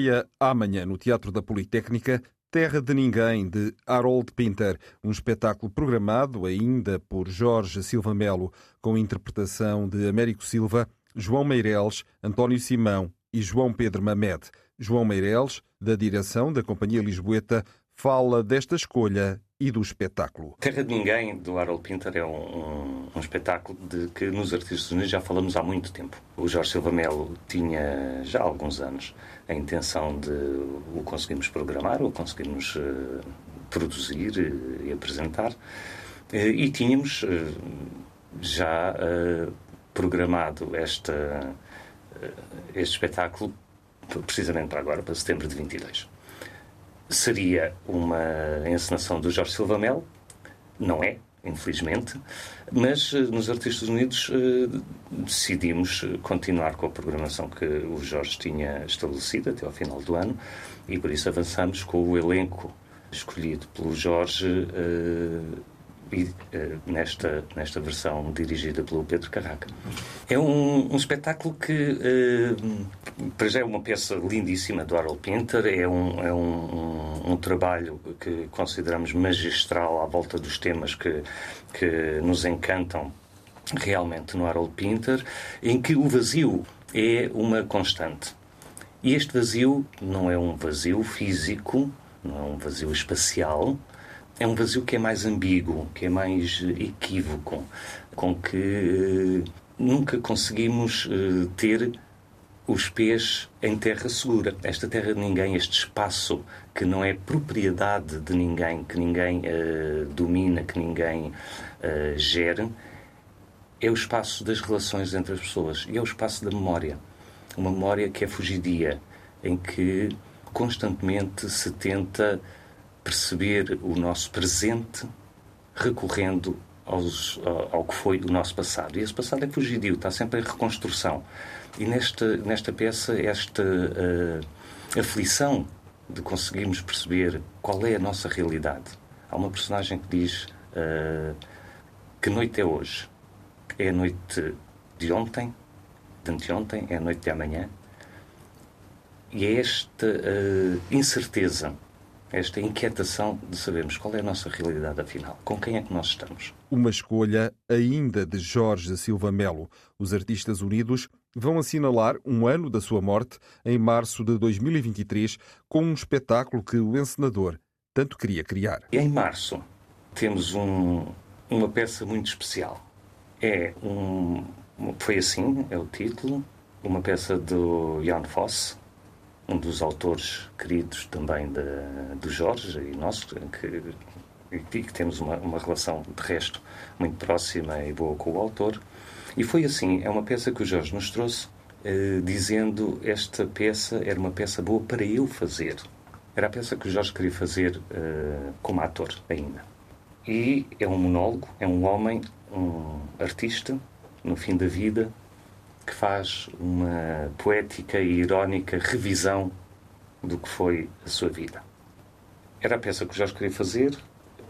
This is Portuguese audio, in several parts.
Estreia amanhã no Teatro da Politécnica Terra de Ninguém, de Harold Pinter, um espetáculo programado ainda por Jorge Silva Melo, com interpretação de Américo Silva, João Meireles, António Simão e João Pedro Mamed. João Meireles, da direção da Companhia Lisboeta, fala desta escolha e do espetáculo. Terra de Ninguém, do Harold Pinter, é um, um, espetáculo de que nos Artistas Unidos já falamos há muito tempo. O Jorge Silva Melo tinha já há alguns anos a intenção de o conseguirmos programar, o conseguirmos uh, produzir uh, e apresentar. Uh, e tínhamos já programado esta, este espetáculo precisamente para agora, para setembro de 22 seria uma encenação do Jorge Silva Mel, não é, infelizmente, mas eh, nos Artistas Unidos eh, decidimos eh, continuar com a programação que o Jorge tinha estabelecido até ao final do ano e por isso avançamos com o elenco escolhido pelo Jorge e, uh, nesta, nesta versão dirigida pelo Pedro Carraca. É um, um espetáculo que, uh, para já, é uma peça lindíssima do Harold Pinter, é, um, é um, um, trabalho que consideramos magistral à volta dos temas que, que nos encantam realmente no Harold Pinter, em que o vazio é uma constante. E este vazio não é um vazio físico, não é um vazio espacial, é um vazio que é mais ambíguo, que é mais equívoco, com que uh, nunca conseguimos uh, ter os pés em terra segura. Esta terra de ninguém, este espaço que não é propriedade de ninguém, que ninguém domina, que ninguém gera, é o espaço das relações entre as pessoas e é o espaço da memória. Uma memória que é fugidia, em que constantemente se tenta perceber o nosso presente recorrendo aos, ao que foi o nosso passado. E esse passado é fugidio, está sempre em reconstrução. E nesta, nesta peça, esta uh, aflição de conseguirmos perceber qual é a nossa realidade. Há uma personagem que diz uh, que noite é hoje? É a noite de ontem, de anteontem, é a noite de amanhã. E é esta uh, incerteza esta inquietação de sabermos qual é a nossa realidade afinal, com quem é que nós estamos. Uma escolha ainda de Jorge Silva Melo. Os Artistas Unidos vão assinalar um ano da sua morte em março de 2023 com um espetáculo que o encenador tanto queria criar. Em março temos um, uma peça muito especial. É um, foi assim, é o título, uma peça do Jan Foss, um dos autores queridos também de, do Jorge e nosso, que, e que temos uma, uma relação de resto muito próxima e boa com o autor. E foi assim, é uma peça que o Jorge nos trouxe, eh, dizendo esta peça era uma peça boa para eu fazer. Era a peça que o Jorge queria fazer eh, como ator ainda. E é um monólogo, é um homem, um artista, no fim da vida, que faz uma poética e irónica revisão do que foi a sua vida. Era a peça que o Jorge queria fazer,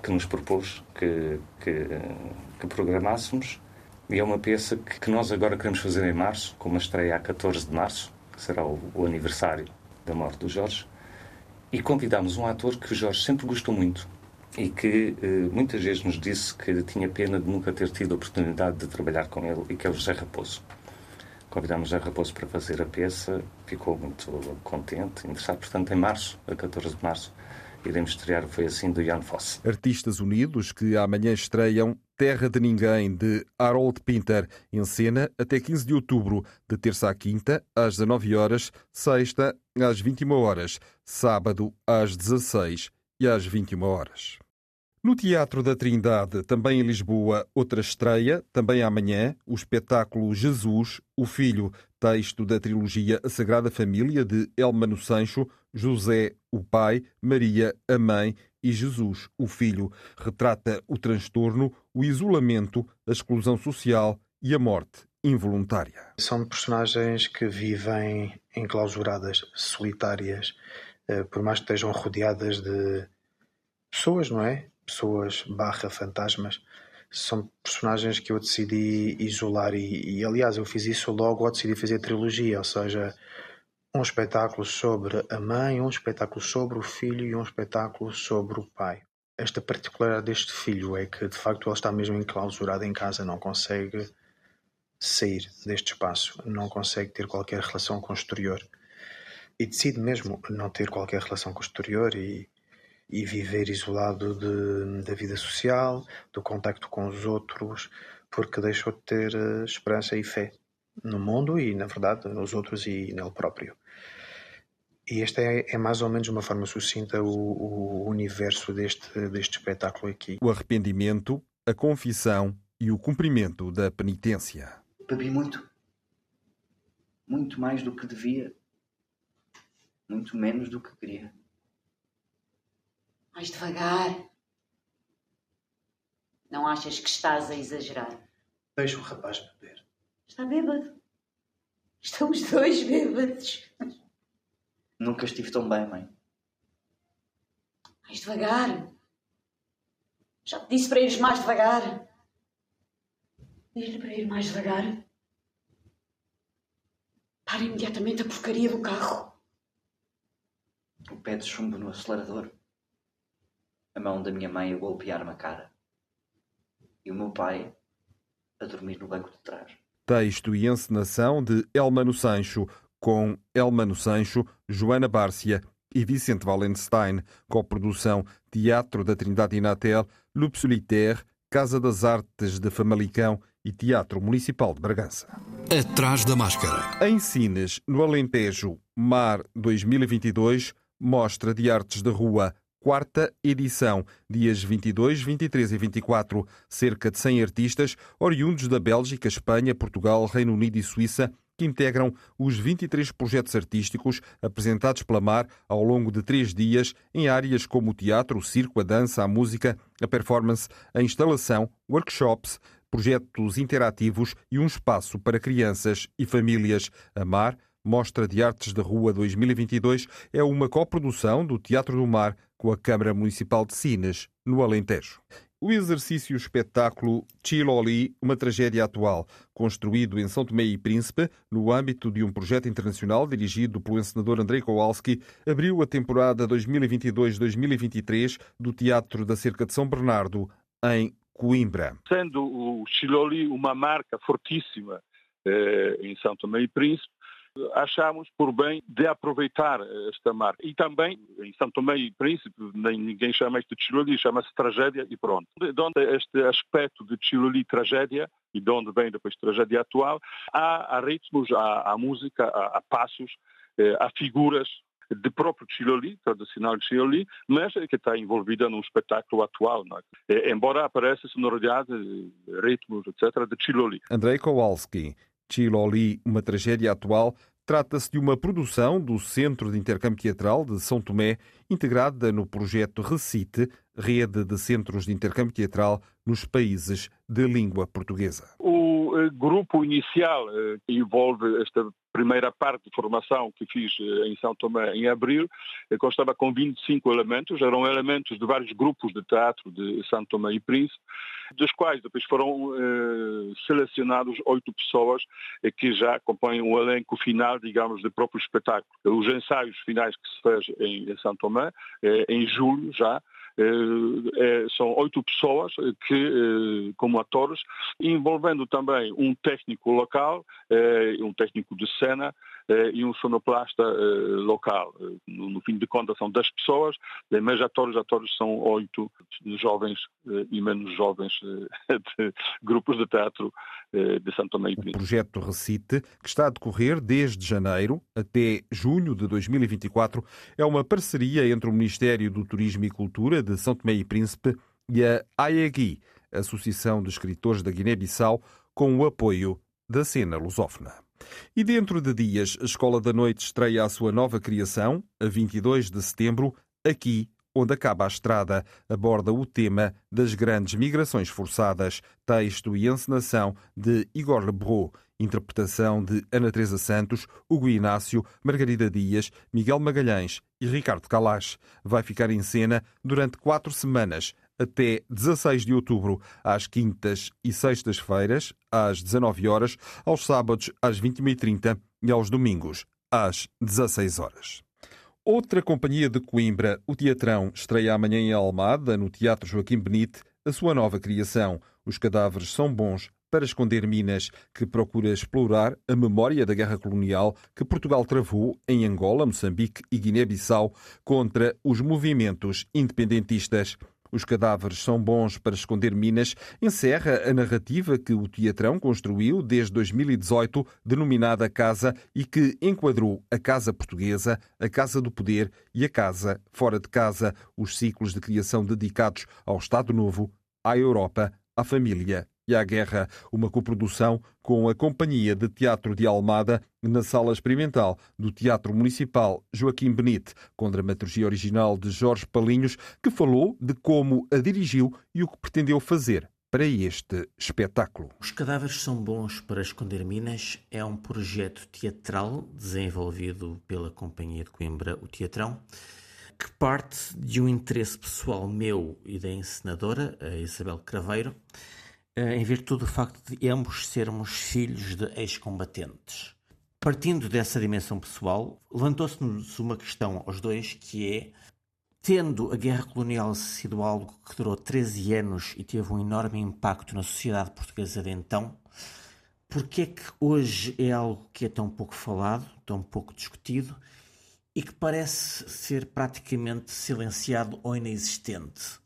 que nos propôs que, que, que programássemos, e é uma peça que, que, nós agora queremos fazer em março, com uma estreia a 14 de março, que será o, o aniversário da morte do Jorge, e convidámos um ator que o Jorge sempre gostou muito e que eh, muitas vezes nos disse que tinha pena de nunca ter tido a oportunidade de trabalhar com ele, e que é o José Raposo. Convidámos a Raposo para fazer a peça, ficou muito contente, interessado. Portanto, em março, a 14 de março, iremos estrear Foi Assim, do Jan Fosse. Artistas Unidos que amanhã estreiam Terra de Ninguém, de Harold Pinter, em cena até 15 de outubro, de terça à quinta, às 19 horas, sexta, às 21 horas, sábado, às 16 e às 21 horas. No Teatro da Trindade, também em Lisboa, outra estreia, também amanhã, o espetáculo Jesus, o Filho, texto da trilogia A Sagrada Família de Elmano Sancho, José, o pai, Maria, a mãe e Jesus, o filho. Retrata o transtorno, o isolamento, a exclusão social e a morte involuntária. São personagens que vivem enclausuradas, solitárias, eh, por mais que estejam rodeadas de pessoas, não é? Pessoas barra fantasmas são personagens que eu decidi isolar e, e, aliás eu fiz isso logo ao decidir fazer a trilogia, ou seja, um espetáculo sobre a mãe, um espetáculo sobre o filho e um espetáculo sobre o pai. Esta particularidade deste filho é que de facto ele está mesmo enclausurado em casa, não consegue sair deste espaço, não consegue ter qualquer relação com o exterior e decide mesmo não ter qualquer relação com o exterior e e viver isolado de, da vida social, do contacto com os outros, porque deixou de ter eh, esperança e fé no mundo e, na verdade, nos outros e nele próprio. E esta é, é mais ou menos uma forma sucinta o, o universo deste, deste espetáculo aqui. O arrependimento, a confissão e o cumprimento da penitência. Bebi muito. Muito mais do que devia. Muito menos do que queria. Mais devagar. Não achas que estás a exagerar? Deixa o rapaz beber. Está bêbado. Estamos dois bêbados. Nunca estive tão bem, mãe. Mais devagar. Já te disse para ires mais devagar. Diz-lhe para ir mais devagar. Para imediatamente a porcaria do carro. O pé de chumbo no acelerador a mão da minha mãe a golpear-me a cara e o meu pai a dormir no banco de trás. Texto e encenação de Elmano Sancho, com Elmano Sancho, Joana Bárcia e Vicente Valenstein, produção Teatro da Trindade Inatel, Loop Solitaire, Casa das Artes de Famalicão e Teatro Municipal de Bragança. Atrás da máscara. Em Sines, no Alentejo, Mar 2022, mostra de artes de rua quarta edição, dias 22, 23 e 24. Cerca de 100 artistas, oriundos da Bélgica, Espanha, Portugal, Reino Unido e Suíça, que integram os 23 projetos artísticos apresentados pela Mar ao longo de três dias em áreas como o teatro, o circo, a dança, a música, a performance, a instalação, workshops, projetos interativos e um espaço para crianças e famílias. A Mar Mostra de Artes da Rua 2022 é uma coprodução do Teatro do Mar com a Câmara Municipal de Sines, no Alentejo. O exercício espetáculo Chiloli, uma tragédia atual, construído em São Tomé e Príncipe, no âmbito de um projeto internacional dirigido pelo encenador Andrei Kowalski, abriu a temporada 2022-2023 do Teatro da Cerca de São Bernardo, em Coimbra. Sendo o Chiloli uma marca fortíssima eh, em São Tomé e Príncipe, achamos por bem de aproveitar esta marca. E também, em São Tomé e Príncipe, nem ninguém chama isto de Chiloli, chama-se tragédia e pronto. De onde este aspecto de Chiloli tragédia, e de onde vem depois tragédia atual, há, há ritmos, há, há música, há, há passos, eh, há figuras de próprio Chiloli, tradicional Chiloli, mas que está envolvida num espetáculo atual, é? embora apareça sonoridade, ritmos, etc., de Chiloli. Andrei Kowalski, Chiloli, uma tragédia atual, trata-se de uma produção do Centro de Intercâmbio Teatral de São Tomé, integrada no projeto Recite, rede de centros de intercâmbio teatral nos países de língua portuguesa. O eh, grupo inicial eh, que envolve esta primeira parte de formação que fiz eh, em São Tomé em abril constava com 25 elementos, eram elementos de vários grupos de teatro de São Tomé e Príncipe, dos quais depois foram eh, selecionados oito pessoas eh, que já compõem um elenco final, digamos, do próprio espetáculo. Os ensaios finais que se fez em, em São Tomé, eh, em julho já, são oito pessoas que, como atores, envolvendo também um técnico local, um técnico de cena e um sonoplasta local. No, no fim de contas são dez pessoas, mas atores, atores são oito jovens e menos jovens de grupos de teatro de Santo Tomé e Príncipe. O projeto Recite, que está a decorrer desde janeiro até junho de 2024, é uma parceria entre o Ministério do Turismo e Cultura de São Tomé e Príncipe e a AEGI, Associação de Escritores da Guiné-Bissau, com o apoio da cena lusófona. E dentro de dias, a Escola da Noite estreia a sua nova criação, a 22 de setembro, aqui onde acaba a estrada, aborda o tema das grandes migrações forçadas, texto e encenação de Igor Lebrou, interpretação de Ana Teresa Santos, Hugo Inácio, Margarida Dias, Miguel Magalhães e Ricardo Calas. Vai ficar em cena durante quatro semanas, até 16 de outubro, às quintas e sextas-feiras, às 19 horas, aos sábados, às 21h30 e aos domingos, às 16 horas. Outra companhia de Coimbra, o Teatrão, estreia amanhã em Almada, no Teatro Joaquim Benite, a sua nova criação. Os cadáveres são bons para esconder minas, que procura explorar a memória da guerra colonial que Portugal travou em Angola, Moçambique e Guiné-Bissau contra os movimentos independentistas. Os cadáveres são bons para esconder minas, encerra a narrativa que o Teatrão construiu desde 2018, denominada Casa, e que enquadrou a Casa Portuguesa, a Casa do Poder e a Casa Fora de Casa, os ciclos de criação dedicados ao Estado Novo, à Europa, à família e à Guerra, uma coprodução com a Companhia de Teatro de Almada na Sala Experimental do Teatro Municipal Joaquim Benite, com dramaturgia original de Jorge Palinhos, que falou de como a dirigiu e o que pretendeu fazer para este espetáculo. Os Cadáveres São Bons para Esconder Minas é um projeto teatral desenvolvido pela Companhia de Coimbra, o Teatrão, que parte de um interesse pessoal meu e da encenadora, a Isabel Craveiro, em virtude do facto de ambos sermos filhos de ex-combatentes. Partindo dessa dimensão pessoal, levantou-se-nos uma questão aos dois que é, tendo a guerra colonial sido algo que durou 13 anos e teve um enorme impacto na sociedade portuguesa de então, porque é que hoje é algo que é tão pouco falado, tão pouco discutido e que parece ser praticamente silenciado ou inexistente?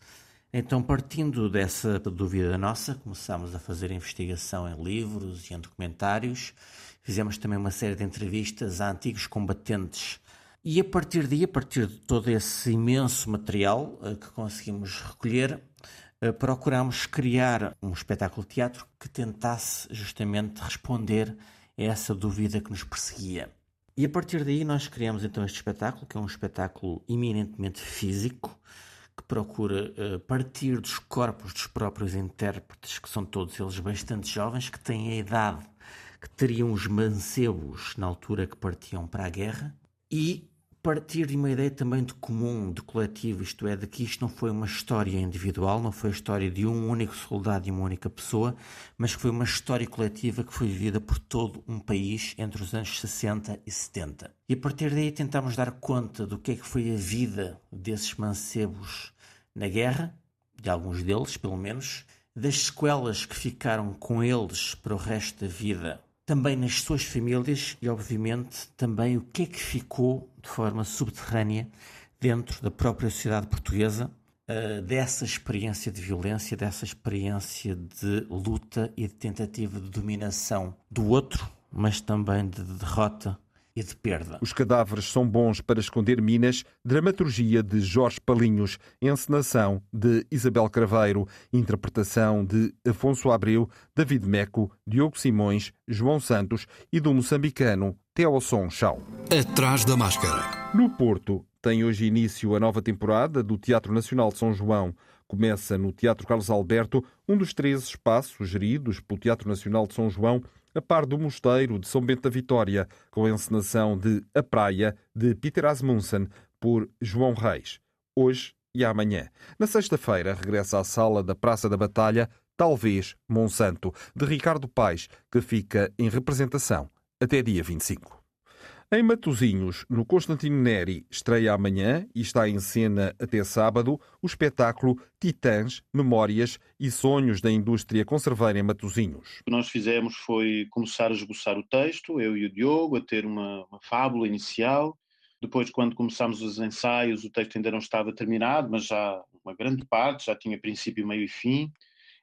Então, partindo dessa dúvida nossa, começámos a fazer investigação em livros e em documentários. Fizemos também uma série de entrevistas a antigos combatentes. E a partir daí, a partir de todo esse imenso material uh, que conseguimos recolher, uh, procuramos criar um espetáculo de teatro que tentasse justamente responder a essa dúvida que nos perseguia. E a partir daí nós criamos então este espetáculo, que é um espetáculo eminentemente físico, que procura uh, partir dos corpos dos próprios intérpretes, que são todos eles bastante jovens, que têm a idade que teriam os mancebos na altura que partiam para a guerra, e partir de uma ideia também de comum, de coletivo, isto é, de que isto não foi uma história individual, não foi a história de um único soldado e uma única pessoa, mas que foi uma história coletiva que foi vivida por todo um país entre os anos 60 e 70. E a partir daí tentamos dar conta do que é que foi a vida desses mancebos na guerra, de alguns deles pelo menos, das sequelas que ficaram com eles para o resto da vida também nas suas famílias e, obviamente, também o que é que ficou de forma subterrânea dentro da própria sociedade portuguesa uh, dessa experiência de violência, dessa experiência de luta e de tentativa de dominação do outro, mas também de derrota e de perda. Os cadáveres são bons para esconder minas, dramaturgia de Jorge Palinhos, encenação de Isabel Craveiro, interpretação de Afonso Abreu, David Meco, Diogo Simões, João Santos e do moçambicano Teoson Chau. Atrás da máscara. No Porto, tem hoje início a nova temporada do Teatro Nacional de São João. Começa no Teatro Carlos Alberto, um dos três espaços geridos pelo Teatro Nacional de São João, a par do Mosteiro de São Bento da Vitória, com a encenação de A Praia, de Peter Asmussen, por João Reis. Hoje e amanhã. Na sexta-feira, regressa à sala da Praça da Batalha, Talvez Monsanto, de Ricardo Paes, que fica em representação até dia 25. Em Matosinhos, no Constantino Neri, estreia amanhã e está em cena até sábado o espetáculo Titãs, Memórias e Sonhos da Indústria Conserveira em Matosinhos. O que nós fizemos foi começar a esboçar o texto, eu e o Diogo, a ter uma, uma fábula inicial. Depois, quando começámos os ensaios, o texto ainda não estava terminado, mas já uma grande parte, já tinha princípio, meio e fim.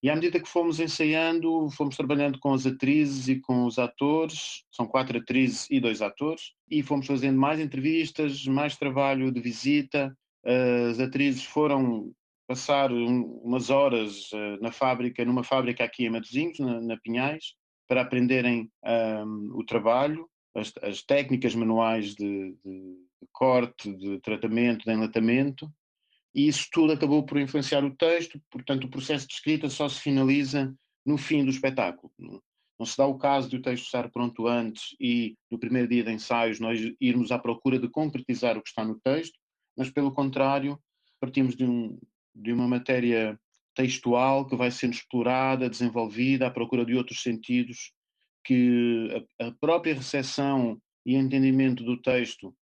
E à medida que fomos ensaiando, fomos trabalhando com as atrizes e com os atores, são quatro atrizes e dois atores, e fomos fazendo mais entrevistas, mais trabalho de visita. As atrizes foram passar umas horas uh, na fábrica, numa fábrica aqui em Matosinhos, na, na Pinhais, para aprenderem um, o trabalho, as, as técnicas manuais de, de, de, corte, de tratamento, de enlatamento, e isso tudo acabou por influenciar o texto, portanto o processo de escrita só se finaliza no fim do espetáculo. Não se dá o caso de o texto estar pronto antes e no primeiro dia de ensaios nós irmos à procura de concretizar o que está no texto, mas pelo contrário, partimos de, um, de uma matéria textual que vai sendo explorada, desenvolvida, à procura de outros sentidos que a, a própria recepção e entendimento do texto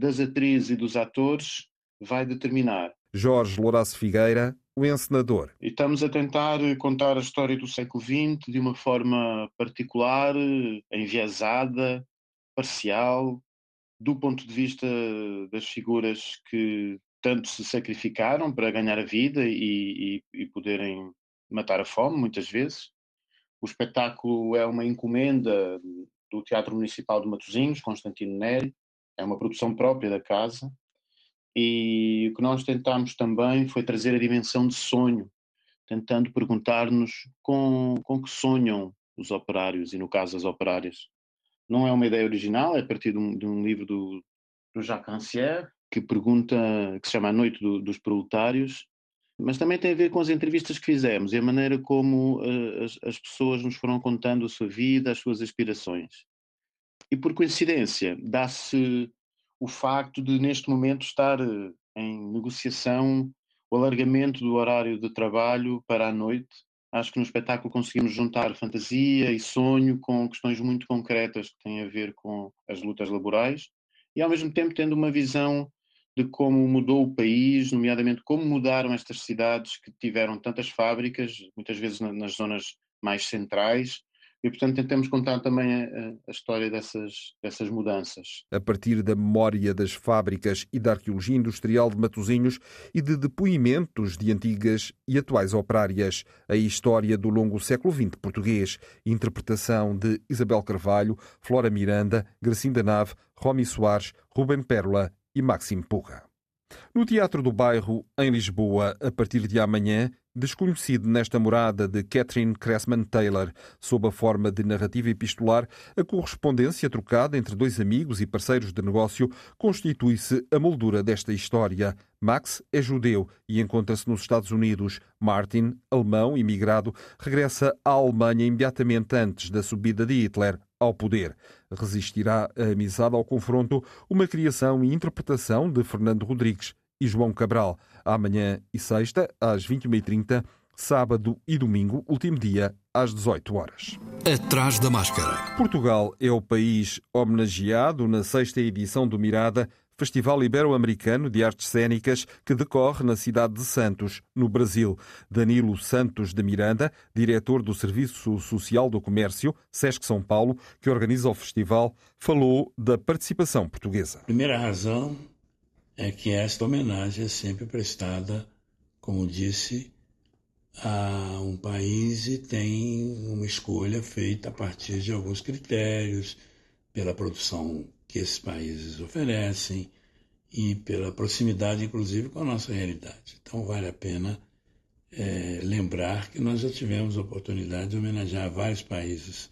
das atrizes e dos atores vai determinar. Jorge Lourenço Figueira, o encenador. E estamos a tentar contar a história do século XX de uma forma particular, enviesada, parcial, do ponto de vista das figuras que tanto se sacrificaram para ganhar a vida e, e, e poderem matar a fome, muitas vezes. O espetáculo é uma encomenda do Teatro Municipal de Matosinhos, Constantino Neri, é uma produção própria da casa. E o que nós tentámos também foi trazer a dimensão de sonho, tentando perguntar-nos com, com que sonham os operários, e no caso as operárias. Não é uma ideia original, é a partir de um, de um livro do, do Jacques Rancière, que pergunta, que se chama A Noite do, dos Proletários, mas também tem a ver com as entrevistas que fizemos e a maneira como uh, as, as, pessoas nos foram contando a sua vida, as suas aspirações. E por coincidência, dá-se o facto de, neste momento, estar uh, em negociação o alargamento do horário de trabalho para a noite. Acho que no espetáculo conseguimos juntar fantasia e sonho com questões muito concretas que têm a ver com as lutas laborais e, ao mesmo tempo, tendo uma visão de como mudou o país, nomeadamente como mudaram estas cidades que tiveram tantas fábricas, muitas vezes nas zonas mais centrais, e portanto tentamos contar também a, a, história dessas, dessas mudanças. A partir da memória das fábricas e da arqueologia industrial de Matosinhos e de depoimentos de antigas e atuais operárias, a história do longo século XX português, interpretação de Isabel Carvalho, Flora Miranda, Gracinda Nave, Romy Soares, Ruben Pérola e Maxime Porra. No Teatro do Bairro, em Lisboa, a partir de amanhã, desconhecido nesta morada de Catherine Cressman Taylor, sob a forma de narrativa epistolar, a correspondência trocada entre dois amigos e parceiros de negócio constitui-se a moldura desta história. Max é judeu e encontra-se nos Estados Unidos. Martin, alemão imigrado, regressa à Alemanha imediatamente antes da subida de Hitler ao poder. Resistirá a amizade ao confronto, uma criação e interpretação de Fernando Rodrigues e João Cabral. Amanhã e sexta, às 21h30, sábado e domingo, último dia, às 18 horas. Atrás da máscara. Portugal é o país homenageado na sexta edição do Mirada Festival Ibero-Americano de Artes Cênicas que decorre na cidade de Santos, no Brasil. Danilo Santos de Miranda, diretor do Serviço Social do Comércio, SESC São Paulo, que organiza o festival, falou da participação portuguesa. A primeira razão é que esta homenagem é sempre prestada, como disse, a um país e tem uma escolha feita a partir de alguns critérios, pela produção que esses países oferecem e pela proximidade, inclusive, com a nossa realidade. Então, vale a pena é, lembrar que nós já tivemos a oportunidade de homenagear vários países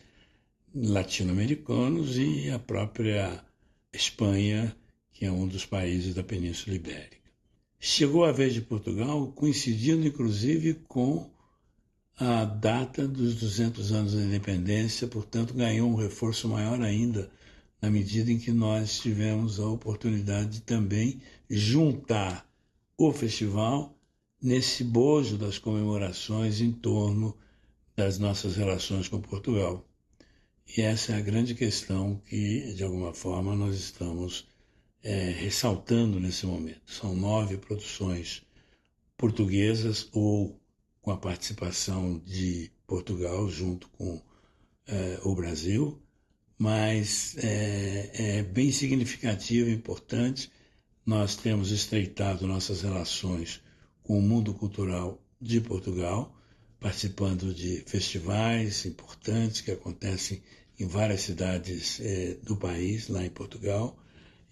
latino-americanos e a própria Espanha, que é um dos países da Península Ibérica. Chegou a vez de Portugal, coincidindo inclusive com a data dos 200 anos da independência, portanto, ganhou um reforço maior ainda na medida em que nós tivemos a oportunidade de também juntar o festival nesse bojo das comemorações em torno das nossas relações com Portugal. E essa é a grande questão que, de alguma forma, nós estamos é, ressaltando nesse momento. São nove produções portuguesas ou com a participação de Portugal junto com é, o Brasil mas é, é bem significativo e importante. Nós temos estreitado nossas relações com o mundo cultural de Portugal, participando de festivais importantes que acontecem em várias cidades é, do país, lá em Portugal,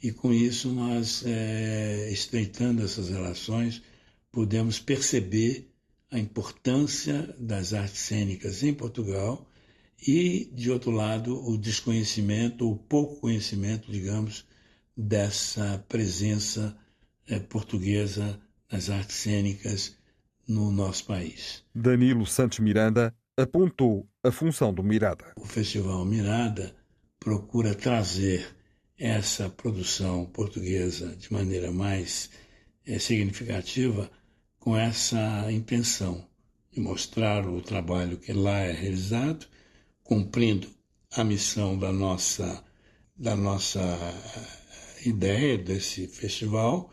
e com isso nós é, estreitando essas relações, podemos perceber a importância das artes cênicas em Portugal e, de outro lado, o desconhecimento, o pouco conhecimento, digamos, dessa presença é, portuguesa nas artes cênicas no nosso país. Danilo Santos Miranda apontou a função do Mirada. O Festival Mirada procura trazer essa produção portuguesa de maneira mais é, significativa com essa intenção de mostrar o trabalho que lá é realizado, cumprindo a missão da nossa, da nossa ideia desse festival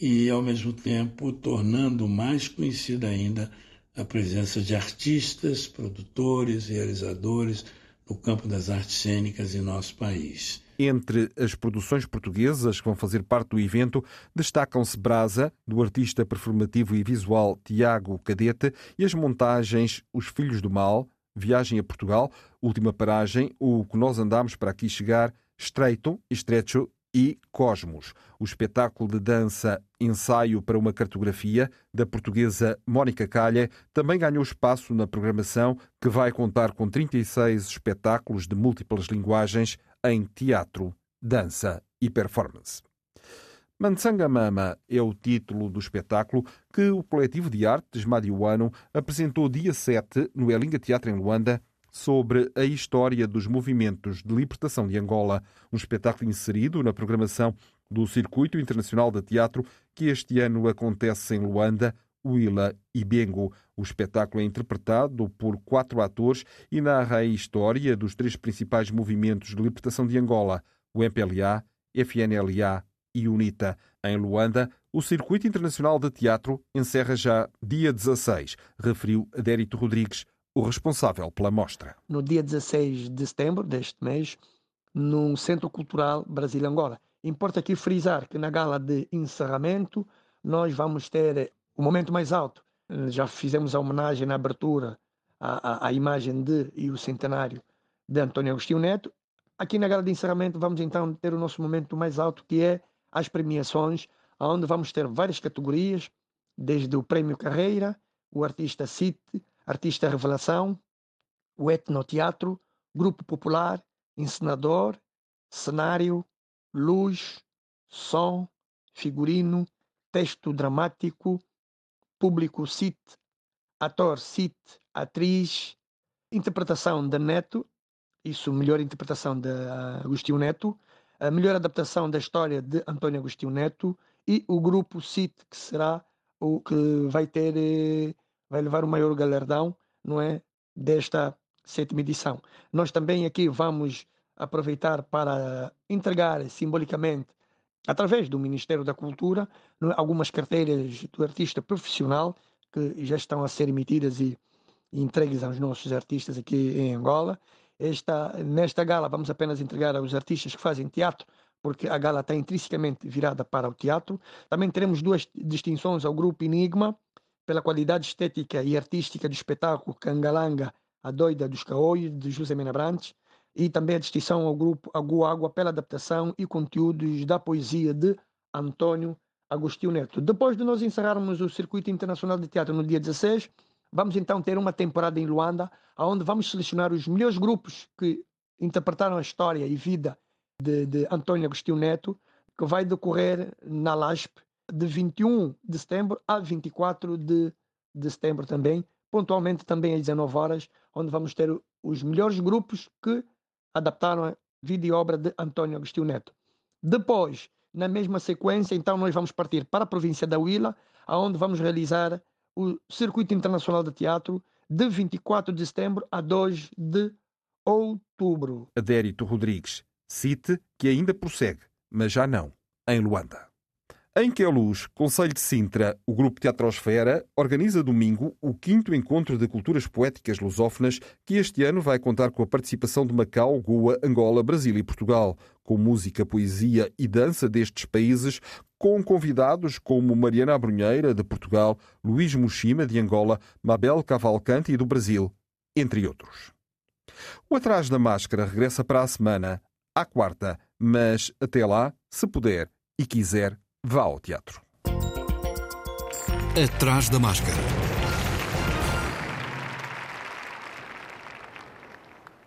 e, ao mesmo tempo, tornando mais conhecida ainda a presença de artistas, produtores, realizadores no campo das artes cênicas em nosso país. Entre as produções portuguesas que vão fazer parte do evento, destacam-se Brasa, do artista performativo e visual Tiago Cadete, e as montagens Os Filhos do Mal, Viagem a Portugal, Última Paragem, O que Nós Andamos para Aqui Chegar, Estreito, Estrecho e Cosmos, o espetáculo de dança Ensaio para uma Cartografia, da portuguesa Mónica Calha, também ganhou espaço na programação, que vai contar com 36 espetáculos de múltiplas linguagens em teatro, dança e performance. Mansanga Mama é o título do espetáculo que o coletivo de artes Madiuano apresentou dia 7 no Elinga Teatro em Luanda sobre a história dos movimentos de libertação de Angola, um espetáculo inserido na programação do Circuito Internacional de Teatro que este ano acontece em Luanda, Huila e Bengo. O espetáculo é interpretado por quatro atores e narra a história dos três principais movimentos de libertação de Angola, o MPLA, FNLA e UNITA. Em Luanda, o Circuito Internacional de Teatro encerra já dia 16, referiu Adérito Rodrigues, o responsável pela mostra. No dia 16 de setembro deste mês, no Centro Cultural Brasil-Angola. Importa aqui frisar que na gala de encerramento nós vamos ter o momento mais alto. Já fizemos a homenagem na abertura à, à, à imagem de e o centenário de António Agostinho Neto. Aqui na gala de encerramento vamos então ter o nosso momento mais alto, que é as premiações, onde vamos ter várias categorias, desde o Prémio Carreira, o Artista City, Artista Revelação, o Etnoteatro, Grupo Popular, Encenador, Cenário, Luz, Som, Figurino, Texto Dramático, Público CIT, Ator CIT, Atriz, Interpretação de Neto, isso, melhor interpretação de Agostinho Neto, a melhor adaptação da história de António Agostinho Neto e o grupo CIT, que será o que vai ter eh, vai levar o maior galardão, não é, desta sétima edição. Nós também aqui vamos aproveitar para entregar simbolicamente, através do Ministério da Cultura, é, algumas carteiras do artista profissional que já estão a ser emitidas e, entregues aos nossos artistas aqui em Angola. Esta, nesta gala vamos apenas entregar aos artistas que fazem teatro, porque a gala está intrinsecamente virada para o teatro. Também teremos duas distinções ao grupo Enigma, pela qualidade estética e artística do espetáculo Cangalanga, a doida dos caolhos, de José Mena Brantes, e também a distinção ao grupo Agu Água pela adaptação e conteúdos da poesia de Antônio Agostinho Neto. Depois de nós encerrarmos o Circuito Internacional de Teatro no dia 16, vamos então ter uma temporada em Luanda, onde vamos selecionar os melhores grupos que interpretaram a história e vida de, de Antônio Agostinho Neto, que vai decorrer na LASP de 21 de setembro a 24 de, de setembro também, pontualmente também às 19 horas, onde vamos ter os melhores grupos que adaptaram a vida e obra de António Agostinho Neto. Depois, na mesma sequência, então nós vamos partir para a província da Huila, aonde vamos realizar o Circuito Internacional de Teatro de 24 de setembro a 2 de outubro. Adérito Rodrigues, cite que ainda prossegue, mas já não, em Luanda. Em Queluz, Conselho de Sintra, o Grupo Teatrosfera organiza domingo o quinto encontro de culturas poéticas lusófonas, que este ano vai contar com a participação de Macau, Goa, Angola, Brasil e Portugal, com música, poesia e dança destes países, com convidados como Mariana Abrunheira, de Portugal, Luís Mushima, de Angola, Mabel Cavalcante do Brasil, entre outros. O Atrás da Máscara regressa para a semana, à quarta, mas até lá, se puder e quiser, vá ao teatro. Atrás da Máscara.